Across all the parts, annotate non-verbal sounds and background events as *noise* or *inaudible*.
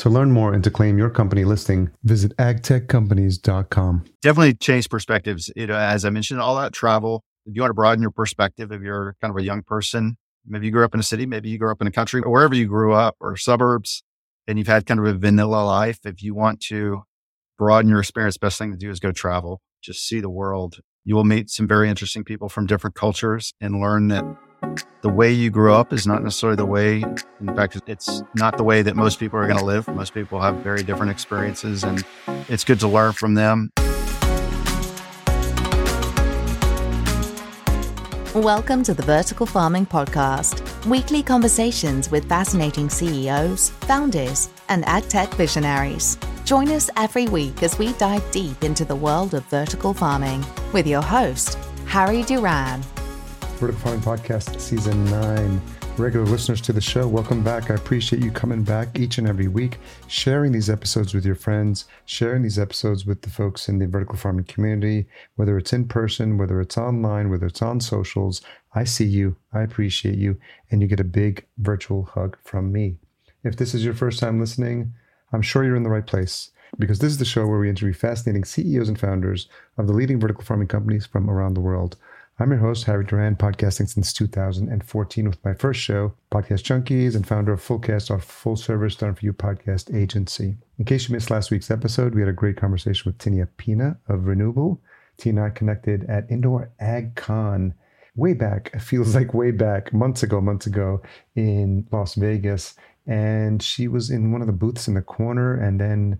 To learn more and to claim your company listing, visit agtechcompanies.com. Definitely change perspectives. You uh, know, as I mentioned, all that travel. If you want to broaden your perspective, if you're kind of a young person, maybe you grew up in a city, maybe you grew up in a country, or wherever you grew up, or suburbs, and you've had kind of a vanilla life. If you want to broaden your experience, best thing to do is go travel, just see the world. You will meet some very interesting people from different cultures and learn that the way you grew up is not necessarily the way, in fact, it's not the way that most people are going to live. Most people have very different experiences, and it's good to learn from them. Welcome to the Vertical Farming Podcast, weekly conversations with fascinating CEOs, founders, and ag tech visionaries. Join us every week as we dive deep into the world of vertical farming with your host, Harry Duran. Vertical Farming Podcast, Season 9. Regular listeners to the show, welcome back. I appreciate you coming back each and every week, sharing these episodes with your friends, sharing these episodes with the folks in the vertical farming community, whether it's in person, whether it's online, whether it's on socials. I see you, I appreciate you, and you get a big virtual hug from me. If this is your first time listening, I'm sure you're in the right place because this is the show where we interview fascinating CEOs and founders of the leading vertical farming companies from around the world. I'm your host, Harry Duran, podcasting since 2014 with my first show, Podcast Junkies, and founder of Fullcast, our full service done for you podcast agency. In case you missed last week's episode, we had a great conversation with Tinia Pina of Re-Nuble. Tina and I connected at Indoor Ag Con way back, it feels like way back, months ago, months ago in Las Vegas. And she was in one of the booths in the corner. And then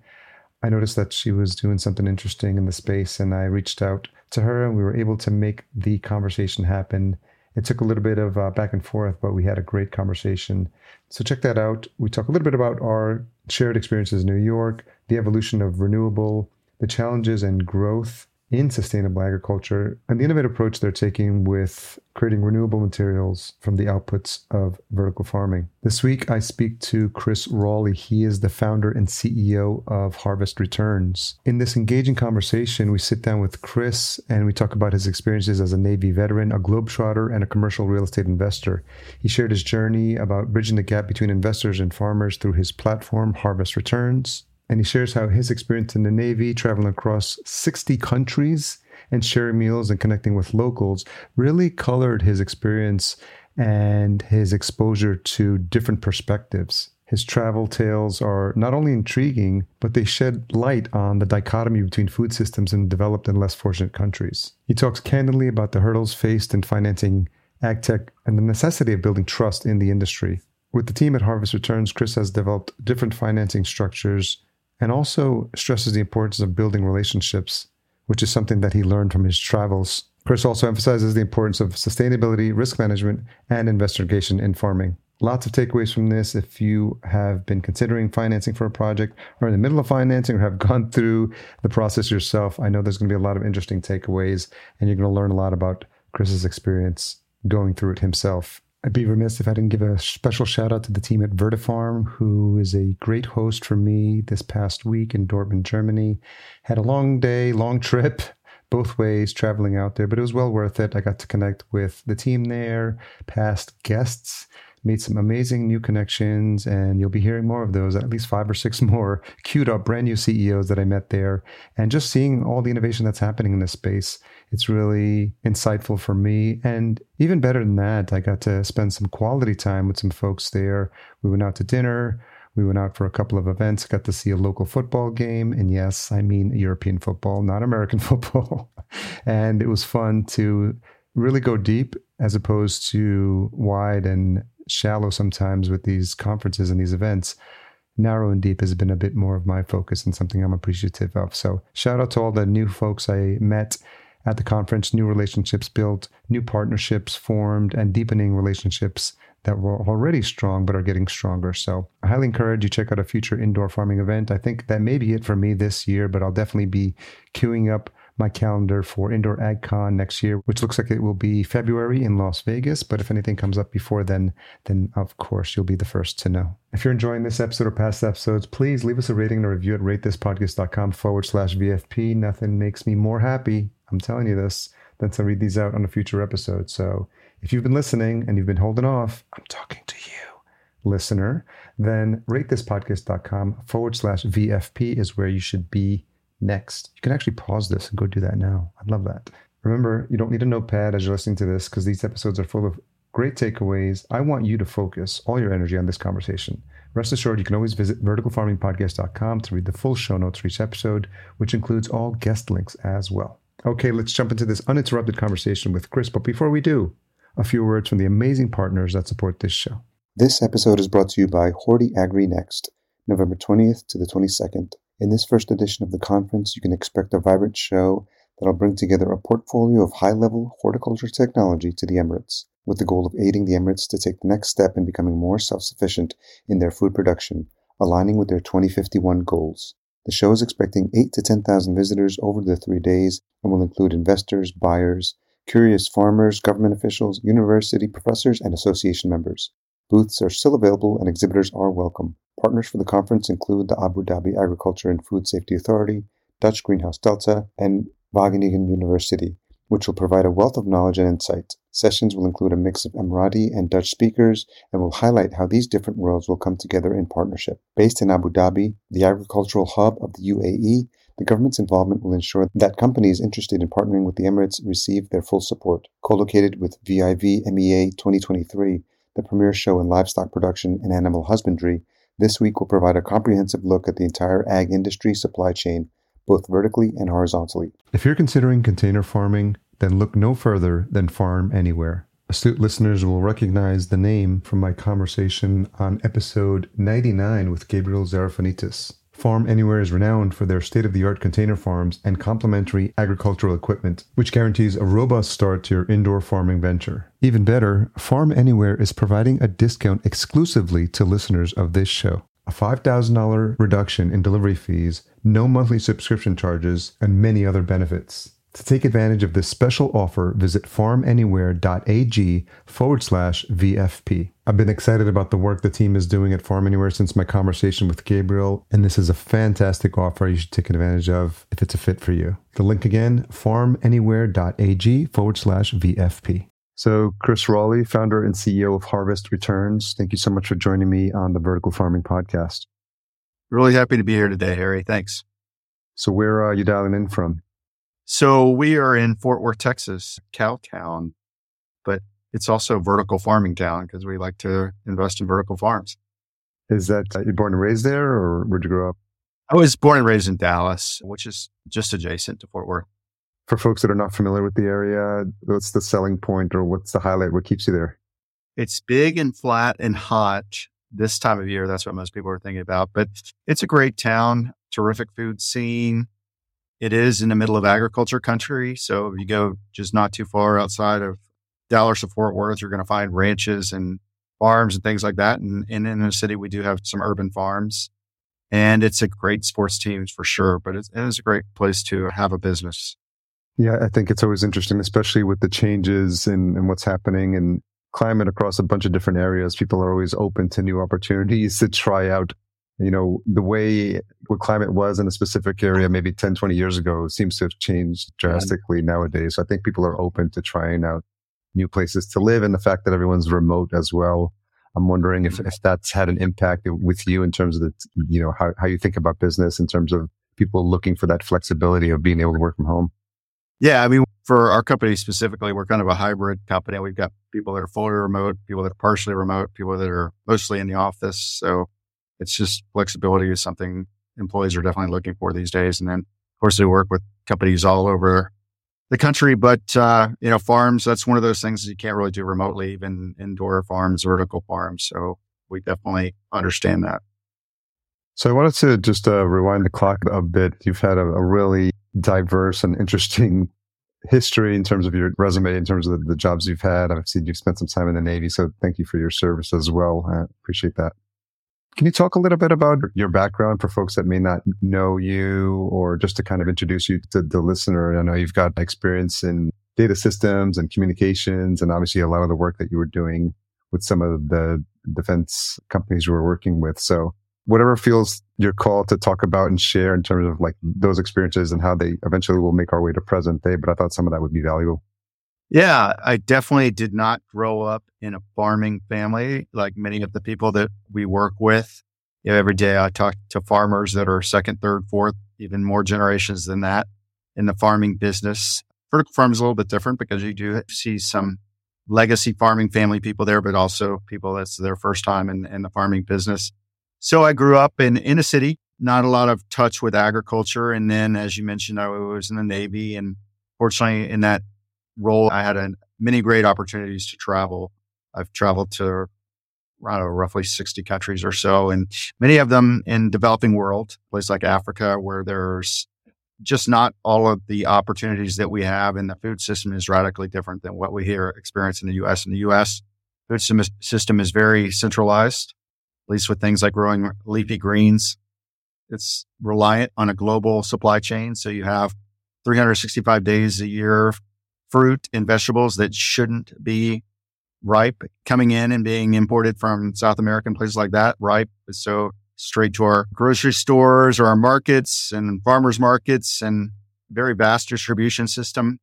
I noticed that she was doing something interesting in the space, and I reached out to her, and we were able to make the conversation happen. It took a little bit of uh, back and forth, but we had a great conversation. So check that out. We talk a little bit about our shared experiences in New York, the evolution of Re-Nuble, the challenges and growth in sustainable agriculture and the innovative approach they're taking with creating renewable materials from the outputs of vertical farming. This week, I speak to Chris Rawley. He is the founder and CEO of Harvest Returns. In this engaging conversation, we sit down with Chris and we talk about his experiences as a Navy veteran, a globetrotter, and a commercial real estate investor. He shared his journey about bridging the gap between investors and farmers through his platform, Harvest Returns and he shares how his experience in the Navy, traveling across 60 countries and sharing meals and connecting with locals, really colored his experience and his exposure to different perspectives. His travel tales are not only intriguing, but they shed light on the dichotomy between food systems in developed and less fortunate countries. He talks candidly about the hurdles faced in financing agtech and the necessity of building trust in the industry. With the team at Harvest Returns, Chris has developed different financing structures and also stresses the importance of building relationships, which is something that he learned from his travels. Chris also emphasizes the importance of sustainability, risk management, and investor education in farming. Lots of takeaways from this. If you have been considering financing for a project or in the middle of financing or have *laughs* gone through the process yourself, I know there's going to be a lot of interesting takeaways and you're going to learn a lot about Chris's experience going through it himself. I'd be remiss if I didn't give a special shout out to the team at Vertifarm, who is a great host for me this past week in Dortmund, Germany. Had a long day, long *laughs* trip, both ways traveling out there, but it was well worth it. I got to connect with the team there, past guests, made some amazing new connections, and you'll be hearing more of those, at least five or six *laughs* more queued up brand new CEOs that I met there. And just seeing all the innovation that's happening in this space it's really insightful for me. And even better than that, I got to spend some quality time with some folks there. We went out to dinner. We went out for a couple of events, got to see a local football game. And yes, I mean European football, not American *laughs* football. and it was fun to really go deep as opposed to wide and shallow sometimes with these conferences and these events. Narrow and deep has been a bit more of my focus and something I'm appreciative of. So, shout out to all the new folks I met at the conference, new relationships built, new partnerships formed, and deepening relationships that were already strong but are getting stronger. So I highly encourage you check out a future indoor farming event. I think that may be it for me this year, but I'll definitely be queuing up my calendar for Indoor AgCon next year, which looks like it will be February in Las Vegas. But if anything comes up before then, then of course you'll be the first to know. If you're enjoying this episode or past episodes, please leave us a rating and a review at ratethispodcast.com forward slash VFP. Nothing makes me more happy, I'm telling you this, than to read these out on a future episode. So if you've been listening and you've been holding off, I'm talking to you, listener, then ratethispodcast.com forward slash VFP is where you should be next. You can actually pause this and go do that now. I'd love that. Remember, you don't need a notepad as you're listening to this because these episodes are full of great takeaways. I want you to focus all your energy on this conversation. Rest assured, you can always visit verticalfarmingpodcast.com to read the full show notes for each episode, which includes all guest links as well. Okay, let's jump into this uninterrupted conversation with Chris. But before we do, a few words from the amazing partners that support this show. This episode is brought to you by Horti Agri Next, November 20th to the 22nd. In this first edition of the conference, you can expect a vibrant show that'll bring together a portfolio of high level horticulture technology to the Emirates, with the goal of aiding the Emirates to take the next step in becoming more self sufficient in their food production, aligning with their 2051 goals. The show is expecting 8 to 10,000 visitors over the three days and will include investors, buyers, curious farmers, government officials, university professors, and association members. Booths are still available and exhibitors are welcome. Partners for the conference include the Abu Dhabi Agriculture and Food Safety Authority, Dutch Greenhouse Delta, and Wageningen University, which will provide a wealth of knowledge and insight. Sessions will include a mix of Emirati and Dutch speakers and will highlight how these different worlds will come together in partnership. Based in Abu Dhabi, the agricultural hub of the UAE, the government's involvement will ensure that companies interested in partnering with the Emirates receive their full support. Co-located with VIV MEA 2023, the premier show in livestock production and animal husbandry, this week will provide a comprehensive look at the entire ag industry supply chain, both vertically and horizontally. If you're considering container farming, then look no further than Farm Anywhere. Astute listeners will recognize the name from my conversation on episode 99 with Gabriel Zarafanitis. Farm Anywhere is renowned for their state of the art container farms and complementary agricultural equipment, which guarantees a robust start to your indoor farming venture. Even better, Farm Anywhere is providing a discount exclusively to listeners of this show. A $5,000 reduction in delivery fees, no monthly subscription charges, and many other benefits. To take advantage of this special offer, visit farmanywhere.ag forward slash VFP. I've been excited about the work the team is doing at Farm Anywhere since my conversation with Gabriel, and this is a fantastic offer you should take advantage of if it's a fit for you. The link again, farmanywhere.ag forward slash VFP. So, Chris Rawley, founder and CEO of Harvest Returns, thank you so much for joining me on the Vertical Farming Podcast. Really happy to be here today, Harry. Thanks. So, where are you dialing in from? So we are in Fort Worth, Texas, cow town, but it's also vertical farming town because we like to invest in vertical farms. Is that uh, you born and raised there or where'd you grow up? I was born and raised in Dallas, which is just adjacent to Fort Worth. For folks that are not familiar with the area, what's the selling point or what's the highlight? What keeps you there? It's big and flat and hot this time of year. That's what most people are thinking about, but it's a great town, terrific food scene it is in the middle of agriculture country. So if you go just not too far outside of Dallas or Fort Worth, you're going to find ranches and farms and things like that. And, and in the city, we do have some urban farms. And it's a great sports team for sure, but it's, it is a great place to have a business. Yeah, I think it's always interesting, especially with the changes and, and what's happening and climate across a bunch of different areas. People are always open to new opportunities to try out you know, the way what climate was in a specific area maybe 10, 20 years ago seems to have changed drastically yeah. nowadays. So I think people are open to trying out new places to live and the fact that everyone's remote as well. I'm wondering if, mm-hmm. if that's had an impact with you in terms of the, you know, how, how you think about business in terms of people looking for that flexibility of being able to work from home. Yeah. I mean, for our company specifically, we're kind of a hybrid company. We've got people that are fully remote, people that are partially remote, people that are mostly in the office. So it's just flexibility is something employees are definitely looking for these days. And then, of course, they work with companies all over the country, but, uh, you know, farms, that's one of those things you can't really do remotely, even indoor farms, vertical farms. So we definitely understand that. So I wanted to just uh, rewind the clock a bit. You've had a, a, really diverse and interesting history in terms of your resume, in terms of the, the, jobs you've had. I've seen you've spent some time in the Navy, so thank you for your service as well. I appreciate that. Can you talk a little bit about your background for folks that may not know you or just to kind of introduce you to the listener? I know you've got experience in data systems and communications and obviously a lot of the work that you were doing with some of the defense companies you were working with. So whatever feels your call to talk about and share in terms of like those experiences and how they eventually will make our way to present day. But I thought some of that would be valuable. Yeah, I definitely did not grow up in a farming family like many of the people that we work with. You know, every day I talk to farmers that are second, third, fourth, even more generations than that in the farming business. Vertical farm is a little bit different because you do see some legacy farming family people there, but also people that's their first time in, in the farming business. So I grew up in, in a city, not a lot of touch with agriculture. And then, as you mentioned, I was in the Navy. And fortunately, in that role, I had a, many great opportunities to travel. I've traveled to know, roughly 60 countries or so, and many of them in developing world, places like Africa, where there's just not all of the opportunities that we have and the food system is radically different than what we here experience in the US. In the US, food system is very centralized, at least with things like growing leafy greens. It's reliant on a global supply chain. So you have 365 days a year fruit and vegetables that shouldn't be ripe coming in and being imported from South America and places like that, ripe. So straight to our grocery stores or our markets and farmers markets and very vast distribution system.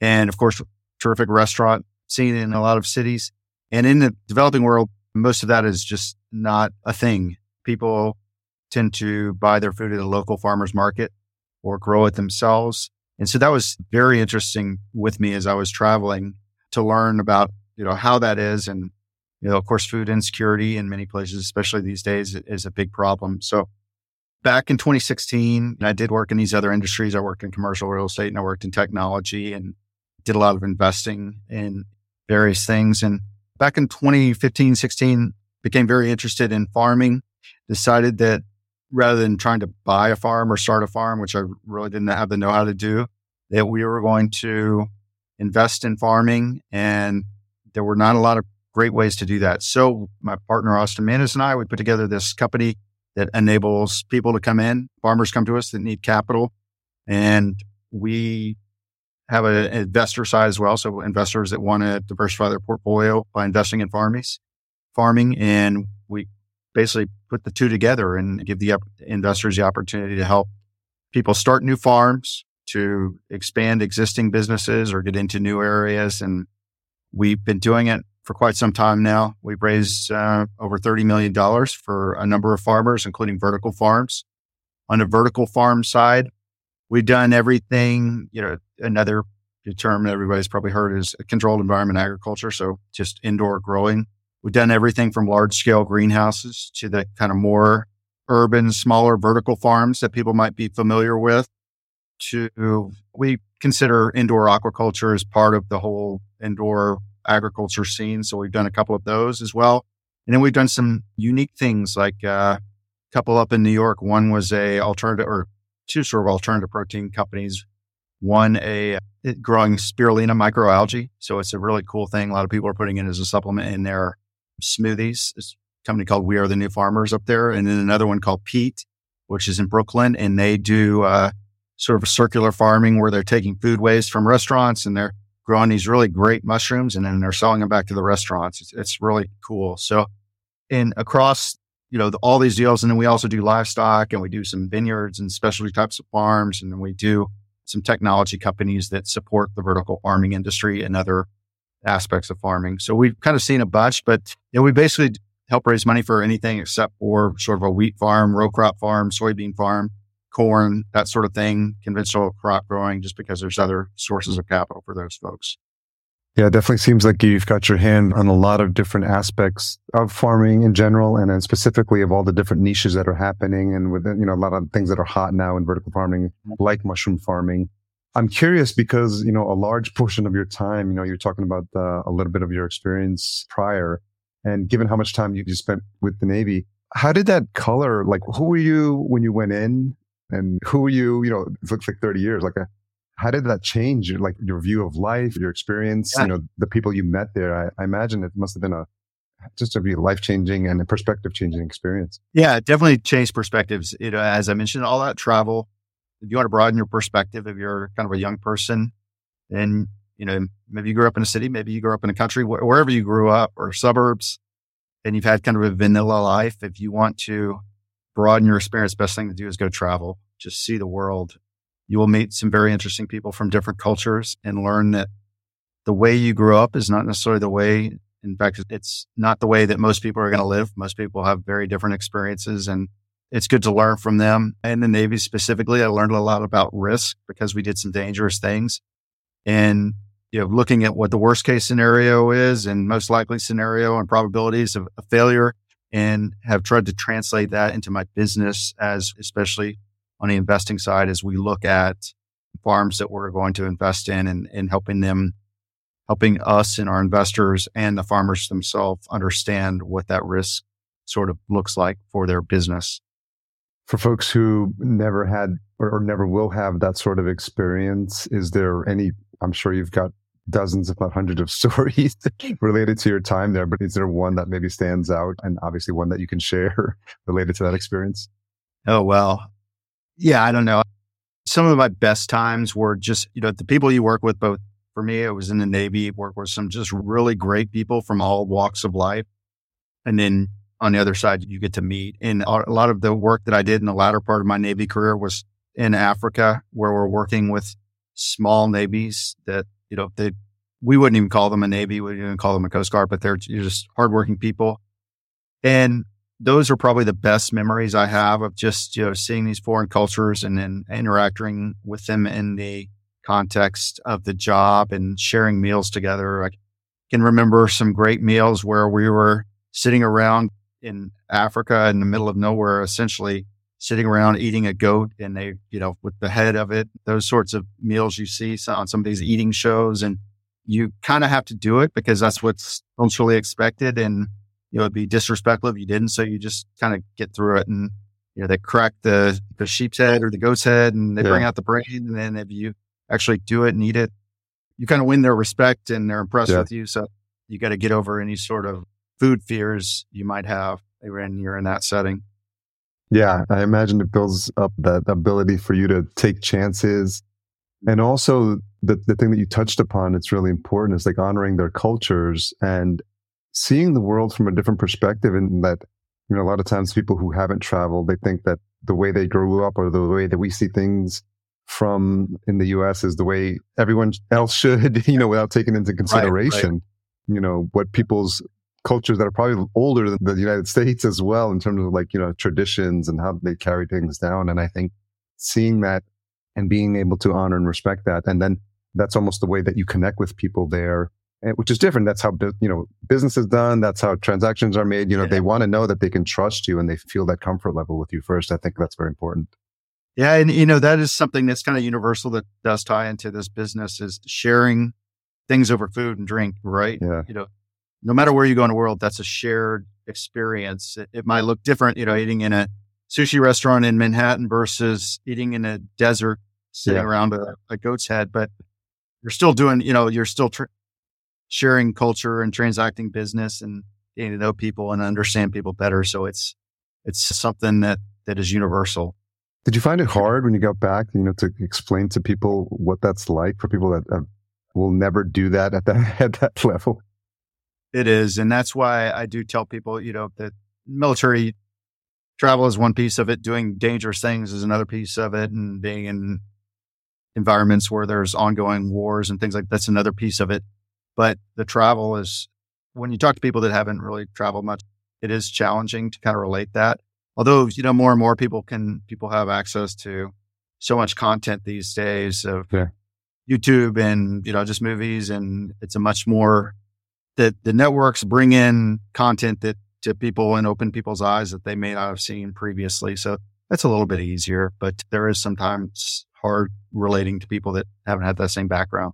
And of course, terrific restaurant scene in a lot of cities. And in the developing world, most of that is just not a thing. People tend to buy their food at a local farmers market or grow it themselves. And so that was very interesting with me as I was traveling to learn about, you know, how that is and you know, of course, food insecurity in many places, especially these days, is a big problem. So back in 2016, I did work in these other industries. I worked in commercial real estate and I worked in technology and did a lot of investing in various things. And back in 2015, 16, became very interested in farming, decided that rather than trying to buy a farm or start a farm, which I really didn't have the know how to do, that we were going to invest in farming. And there were not a lot of great ways to do that. So my partner Austin Manis and I, we put together this company that enables people to come in, farmers come to us that need capital, and we have an investor side as well. So investors that want to diversify their portfolio by investing in farmies, farming, and we basically put the two together and give the investors the opportunity to help people start new farms, to expand existing businesses or get into new areas. And we've been doing it for quite some time now. We've raised uh, over $30 million for a number of farmers, including vertical farms. On the vertical farm side, we've done everything, you know, another term everybody's probably heard is controlled environment agriculture. So just indoor growing. We've done everything from large scale greenhouses to the kind of more urban, smaller vertical farms that people might be familiar with to we consider indoor aquaculture as part of the whole indoor agriculture scene. So we've done a couple of those as well. And then we've done some unique things like uh, a couple up in New York. One was a alternative or two sort of alternative protein companies. One, a growing spirulina microalgae. So it's a really cool thing. A lot of people are putting it as a supplement in their smoothies. It's a company called We Are the New Farmers up there. And then another one called Pete, which is in Brooklyn. And they do uh, sort of a circular farming where they're taking food waste from restaurants and they're growing these really great mushrooms and then they're selling them back to the restaurants. It's, it's really cool. So, and across, you know, the, all these deals, and then we also do livestock and we do some vineyards and specialty types of farms. And then we do some technology companies that support the vertical farming industry and other aspects of farming. So we've kind of seen a bunch, but you know, we basically help raise money for anything except for sort of a wheat farm, row crop farm, soybean farm, corn, that sort of thing, conventional crop growing, just because there's other sources of capital for those folks. Yeah, it definitely seems like you've got your hand on a lot of different aspects of farming in general, and then specifically of all the different niches that are happening, and with you know a lot of things that are hot now in vertical farming, mm-hmm. like mushroom farming. I'm curious because you know a large portion of your time, you know, you're talking about uh, a little bit of your experience prior, and given how much time you spent with the Navy, how did that color? Like, who were you when you went in, and who were you? You know, it looks like 30 years. Like, a, uh, how did that change? Like your view of life, your experience, yeah. you know, the people you met there. I, I imagine it must have been a just a life changing and a perspective changing experience. Yeah, it definitely changed perspectives. You know, as I mentioned, all that travel. If you want to broaden your perspective, if you're kind of a young person, and you know, maybe you grew up in a city, maybe you grew up in a country, wh- wherever you grew up, or suburbs, and you've had kind of a vanilla life. If you want to broaden your experience, best thing to do is go travel, just see the world, you will meet some very interesting people from different cultures and learn that the way you grew up is not necessarily the way, in fact, it's not the way that most people are going to live. Most people have very different experiences and it's good to learn from them. In the Navy specifically, I learned a lot about risk because we did some dangerous things and you know, looking at what the worst case scenario is and most likely scenario and probabilities of a failure and have tried to translate that into my business as especially on the investing side as we look at farms that we're going to invest in and, and helping them, helping us and our investors and the farmers themselves understand what that risk sort of looks like for their business. For folks who never had or, or never will have that sort of experience, is there any, I'm sure you've got dozens, if not hundreds of *laughs* stories related to your time there, but is there one that maybe stands out and obviously one that you can share *laughs* related to that experience? Oh, well, yeah, I don't know. Some of my best times were just, you know, the people you work with, both for me, it was in the Navy, work with some just really great people from all walks of life. And then on the other side, you get to meet. And a lot of the work that I did in the latter part of my Navy career was in Africa, where we're working with small navies that, you know, they, we wouldn't even call them a Navy. We wouldn't call them a Coast Guard, but they're just hardworking people. And those are probably the best memories I have of just you know seeing these foreign cultures and then interacting with them in the context of the job and sharing meals together. I can remember some great meals where we were sitting around in Africa in the middle of nowhere, essentially sitting around eating a goat and they, you know, with the head of it, those sorts of meals you see on some of these eating shows. And you kind of have to do it because that's what's culturally expected. And you know, it'd be disrespectful if you didn't. So you just kind of get through it and, you know, they crack the, the sheep's head or the goat's head and they yeah. bring out the brain. And then if you actually do it and eat it, you kind of win their respect and they're impressed yeah. with you. So you got to get over any sort of food fears you might have when you're in that setting. Yeah, I imagine it builds up that ability for you to take chances. And also the, the thing that you touched upon, it's really important is like honoring their cultures and seeing the world from a different perspective and that you know a lot of times people who haven't traveled they think that the way they grew up or the way that we see things from in the US is the way everyone else should *laughs* you know without taking into consideration right, right. you know what people's cultures that are probably older than the United States as well in terms of like you know traditions and how they carry things down and I think seeing that and being able to honor and respect that and then that's almost the way that you connect with people there eh, which is different. That's how you know business is done. That's how transactions are made. You know, yeah. they want to know that they can trust you and they feel that comfort level with you first. I think that's very important. Yeah, and you know that is something that's kind of universal that does tie into this business is sharing things over food and drink, right? Yeah. You know, no matter where you go in the world, that's a shared experience. It, it might look different, you know, eating in a sushi restaurant in Manhattan versus eating in a desert sitting yeah. around a, a, goat's head, but you're still doing, you know, you're still tr- sharing culture and transacting business and getting to know people and understand people better. So it's it's something that that is universal. Did you find it hard when you got back, you know, to explain to people what that's like for people that uh, will never do that at that *laughs* at that level? It is, and that's why I do tell people, you know, that military travel is one piece of it. Doing dangerous things is another piece of it, and being in environments where there's ongoing wars and things like that's another piece of it. But the travel is, when you talk to people that haven't really traveled much, it is challenging to kind of relate that. Although, you know, more and more people can, people have access to so much content these days of, yeah. YouTube and, you know, just movies. And it's a much more that the networks bring in content that to people and open people's eyes that they may not have seen previously. So that's a little bit easier, but there is sometimes hard relating to people that haven't had that same background.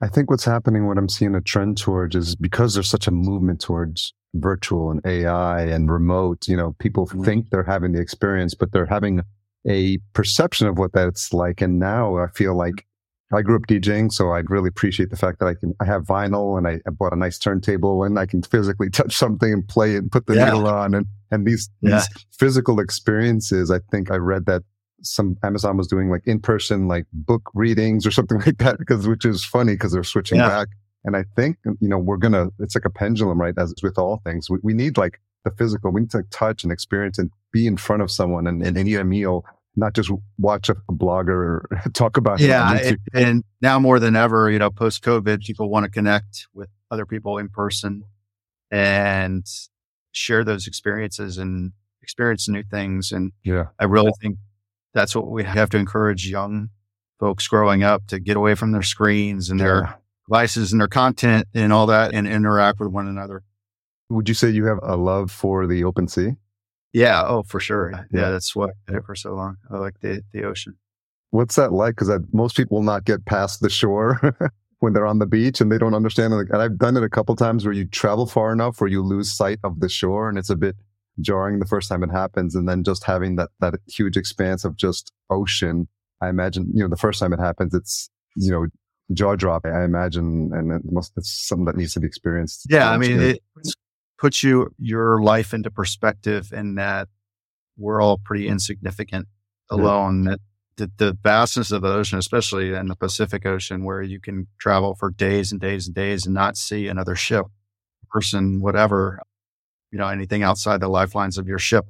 I think what's happening, what I'm seeing a trend towards is because there's such a movement towards virtual and AI and remote, you know, people mm-hmm. think they're having the experience, but they're having a perception of what that's like. And now I feel like I grew up DJing, so I'd really appreciate the fact that I can, I have vinyl and I, I bought a nice turntable and I can physically *laughs* touch something and play it and put the yeah. needle on. And, and these, yeah. these physical experiences, I think I read that some Amazon was doing like in person, like book readings or *laughs* something like that, because which is funny because they're switching yeah. back. And I think, you know, we're going to, it's like a pendulum, right? As with all things, we, we need like the physical, we need to touch and experience and be in front of someone and, and, and eat a meal, not just watch a, blogger *laughs* talk about yeah, it. And, and now more than ever, you know, post COVID, people want to connect with other people in person and share those experiences and experience new things. And yeah, I really think that's what we have to encourage young folks growing up to get away from their screens and their devices and their content and all that and interact with one another. Would you say you have a love for the open sea? Yeah. Oh, for sure. Uh, yeah. yeah that's what I did it for so long. I like the, the ocean. What's that like? Because most people will not get past the shore *laughs* when they're on the beach and they don't understand. It. And I've done it a couple times where you travel far enough where you lose sight of the shore and it's a bit jarring the first time it happens. And then just having that, that huge expanse of just ocean. I imagine, you know, the first time it happens, it's, you know, jaw dropping, I imagine. And it must, it's something that needs to be experienced. Yeah. I mean, it puts you, your life into perspective in that we're all pretty insignificant alone. Yeah. That the, the vastness of the ocean, especially in the Pacific Ocean, where you can travel for days and days and days and not see another ship, person, whatever, you know, anything outside the lifelines of your ship.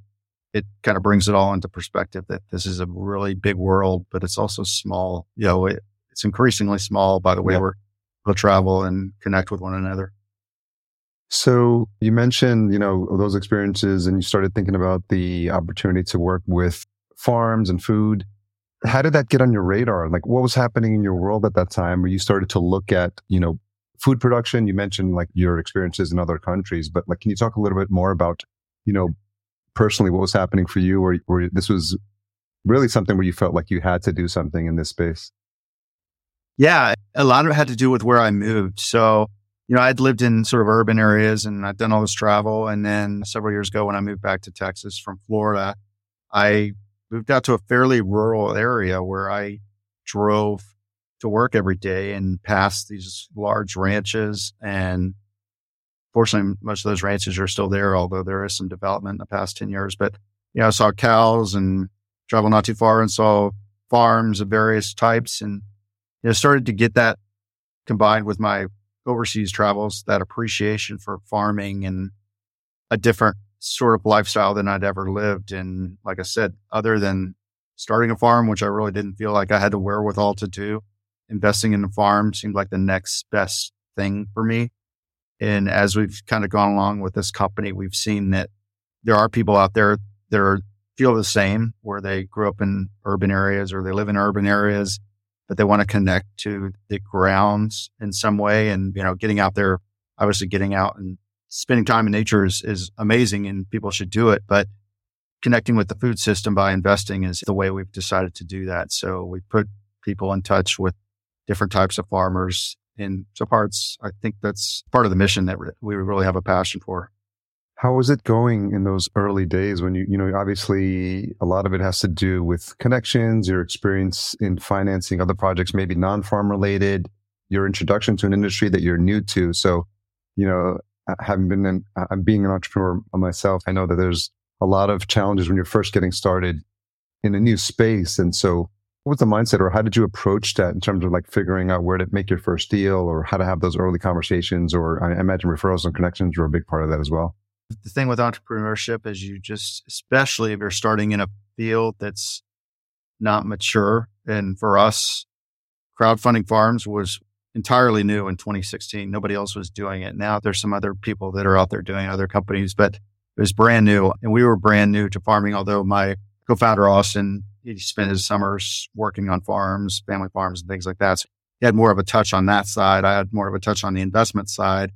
It kind of brings it all into perspective that this is a really big world, but it's also small. You know, it, it's increasingly small by the way yeah. we're we'll travel and connect with one another. So you mentioned, you know, those experiences and you started thinking about the opportunity to work with farms and food. How did that get on your radar? Like what was happening in your world at that time where you started to look at, you know, food production? You mentioned like your experiences in other countries, but like, can you talk a little bit more about, you know, personally what was happening for you or where this was really something where you felt like you had to do something in this space? Yeah, a lot of it had to do with where I moved. So, you know, I'd lived in sort of urban areas and I'd done all this travel. And then several years ago, when I moved back to Texas from Florida, I moved out to a fairly rural area where I drove to work every day and past these large ranches. And fortunately, most of those ranches are still there, although there is some development in the past 10 years. But, you know, I saw cows and traveled not too far and saw farms of various types and, you know, started to get that combined with my overseas travels, that appreciation for farming and a different sort of lifestyle than I'd ever lived. And like I said, other than starting a farm, which I really didn't feel like I had the wherewithal to do, investing in the farm seemed like the next best thing for me. And as we've kind of gone along with this company, we've seen that there are people out there that are, feel the same, where they grew up in urban areas or they live in urban areas, but they want to connect to the grounds in some way. And, you know, getting out there, obviously getting out and spending time in nature is, is amazing and people should do it. But connecting with the food system by investing is the way we've decided to do that. So we put people in touch with different types of farmers. And so parts, I think that's part of the mission that we really have a passion for. How was it going in those early days when you, you know, obviously a lot of it has to do with connections, your experience in financing other projects, maybe non-farm related, your introduction to an industry that you're new to. So, you know, having been an, I'm being an entrepreneur myself, I know that there's a lot of challenges when you're first getting started in a new space. And so what was the mindset or how did you approach that in terms of like figuring out where to make your first deal or how to have those early conversations or I imagine referrals and connections were a big part of that as well. The thing with entrepreneurship is you just, especially if you're starting in a field that's not mature. And for us, crowdfunding farms was entirely new in 2016. Nobody else was doing it. Now there's some other people that are out there doing other companies, but it was brand new and we were brand new to farming. Although my co-founder Austin he spent his summers working on farms, family farms and things like that. So he had more of a touch on that side. I had more of a touch on the investment side.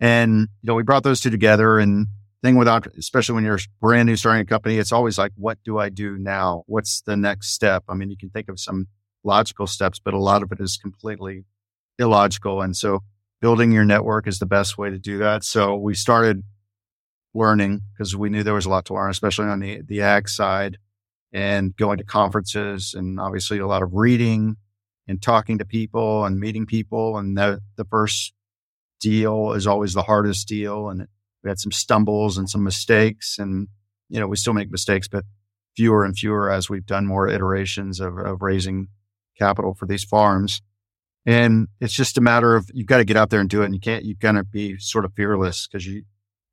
And, you know, we brought those two together and thing without, especially when you're brand new starting a company, it's always like, what do I do now? What's the next step? I mean, you can think of some logical steps, but a lot of it is completely illogical. And so building your network is the best way to do that. So we started learning because we knew there was a lot to learn, especially on the, the ag side and going to conferences and obviously a lot of reading and talking to people and meeting people. And the, the first deal is always the hardest deal. And we had some stumbles and some mistakes and, you know, we still make mistakes, but fewer and fewer as we've done more iterations of, of raising capital for these farms. And it's just a matter of you've got to get out there and do it. And you can't, you've got to be sort of fearless because you,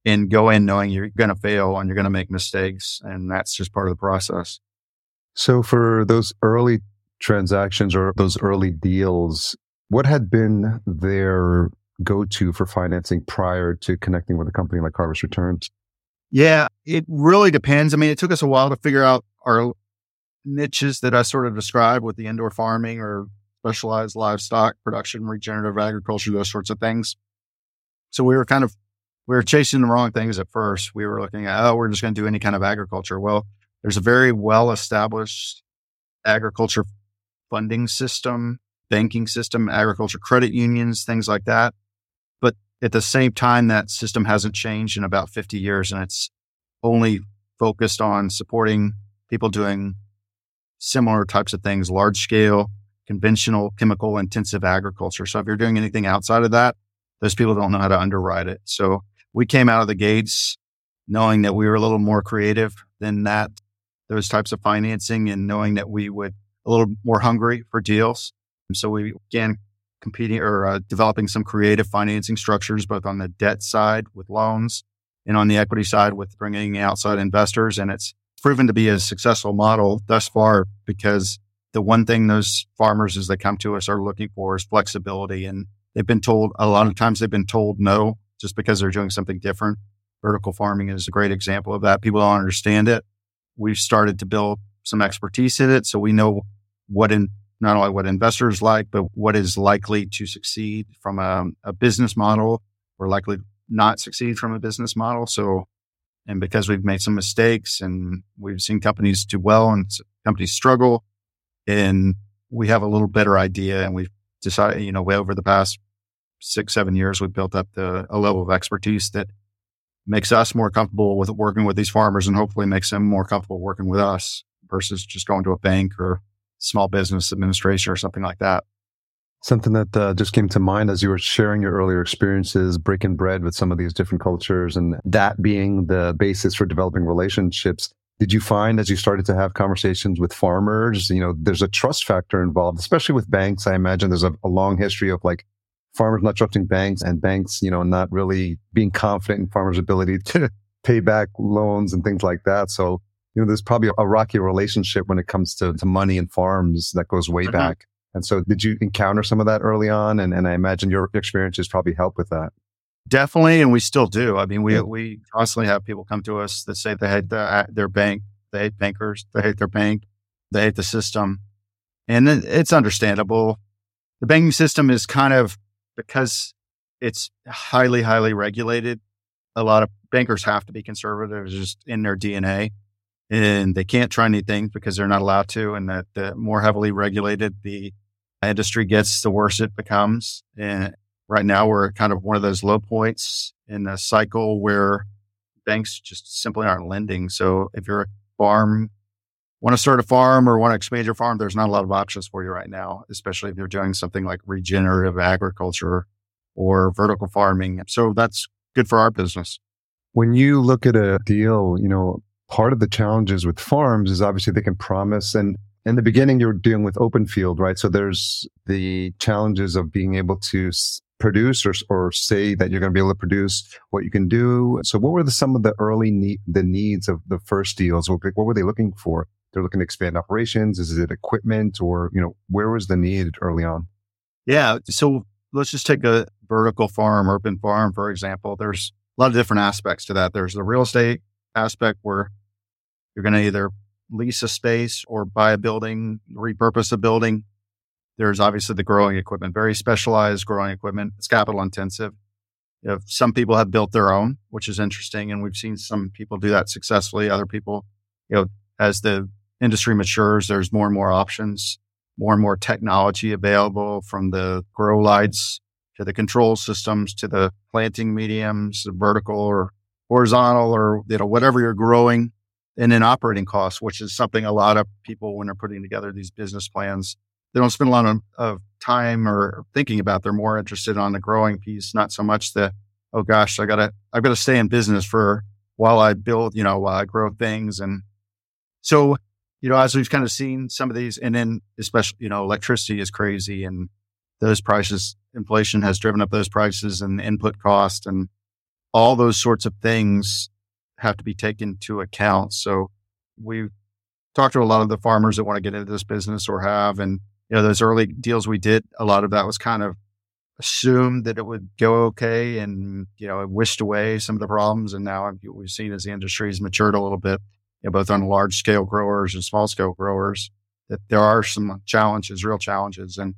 and go in knowing you're going to fail and you're going to make mistakes. And that's just part of the process. So for those early transactions or those early deals, what had been their go to for financing prior to connecting with a company like Harvest Returns? Yeah, it really depends. I mean, it took us a while to figure out our niches that I sort of described with the indoor farming or specialized livestock production, regenerative agriculture, those sorts of things. So we were kind of we were chasing the wrong things at first. We were looking at, oh, we're just going to do any kind of agriculture. Well, there's a very well established agriculture funding system, banking system, agriculture credit unions, things like that. At the same time, that system hasn't changed in about 50 years and it's only focused on supporting people doing similar types of things, large scale, conventional, chemical intensive agriculture. So if you're doing anything outside of that, those people don't know how to underwrite it. So we came out of the gates knowing that we were a little more creative than that, those types of financing and knowing that we would a little more hungry for deals. And so we began competing or uh, developing some creative financing structures, both on the debt side with loans and on the equity side with bringing outside investors. And it's proven to be a successful model thus far because the one thing those farmers as they come to us are looking for is flexibility. And they've been told a lot of times they've been told no just because they're doing something different. Vertical farming is a great example of that. People don't understand it. We've started to build some expertise in it. So we know what in not only what investors like, but what is likely to succeed from a, a business model or likely not succeed from a business model. So, and because we've made some mistakes and we've seen companies do well and companies struggle and we have a little better idea and we've decided, you know, way over the past six, seven years, we've built up the, a level of expertise that makes us more comfortable with working with these farmers and hopefully makes them more comfortable working with us versus just going to a bank or small business administration or something like that. Something that uh, just came to mind as you were sharing your earlier experiences breaking bread with some of these different cultures and that being the basis for developing relationships. Did you find as you started to have conversations with farmers, you know, there's a trust factor involved, especially with banks. I imagine there's a, a long history of like farmers not trusting banks and banks, you know, not really being confident in farmers' ability *laughs* to pay back loans and things like that. So, you know, there's probably a rocky relationship when it comes to, to money and farms that goes way mm-hmm. back. And so did you encounter some of that early on? And, and I imagine your experiences probably help with that. Definitely. And we still do. I mean, we, yeah. we constantly have people come to us that say they hate the, their bank, they hate bankers, they hate their bank, they hate the system. And it's understandable. The banking system is kind of because it's highly, highly regulated, a lot of bankers have to be conservative just in their DNA and they can't try anything because they're not allowed to. And that the more heavily regulated the industry gets, the worse it becomes. And right now we're kind of one of those low points in a cycle where banks just simply aren't lending. So if you're a farm, want to start a farm or want to expand your farm, there's not a lot of options for you right now, especially if you're doing something like regenerative agriculture or vertical farming. So that's good for our business. When you look at a deal, you know, part of the challenges with farms is obviously they can promise and in the beginning you're dealing with open field, right? So there's the challenges of being able to produce or, or say that you're going to be able to produce what you can do. So what were the, some of the early the needs of the first deals? What, what were they looking for? they're looking to expand operations? Is it equipment or, you know, where was the need early on? Yeah. So let's just take a vertical farm, urban farm, for example. There's a lot of different aspects to that. There's the real estate aspect where you're going to either lease a space or buy a building, repurpose a building. There's obviously the growing equipment, very specialized growing equipment. It's capital intensive. Know, some people have built their own, which is interesting. And we've seen some people do that successfully. Other people, you know, as the industry matures, there's more and more options, more and more technology available from the grow lights to the control systems to the planting mediums, vertical or horizontal or, you know, whatever you're growing and then operating costs, which is something a lot of people, when they're putting together these business plans, they don't spend a lot of, of time or thinking about. They're more interested on the growing piece, not so much the, oh gosh, I gotta, I've got to stay in business for while I build, you know, while I grow things. And so, you know, as we've kind of seen some of these, and then especially, you know, electricity is crazy and those prices, inflation has driven up those prices and input cost and all those sorts of things have to be taken into account. So we've talked to a lot of the farmers that want to get into this business or have, and you know, those early deals we did, a lot of that was kind of assumed that it would go okay and, you know, it wished away some of the problems. And now we've seen as the industry has matured a little bit, you know, both on large scale growers and small scale growers, that there are some challenges, real challenges. And,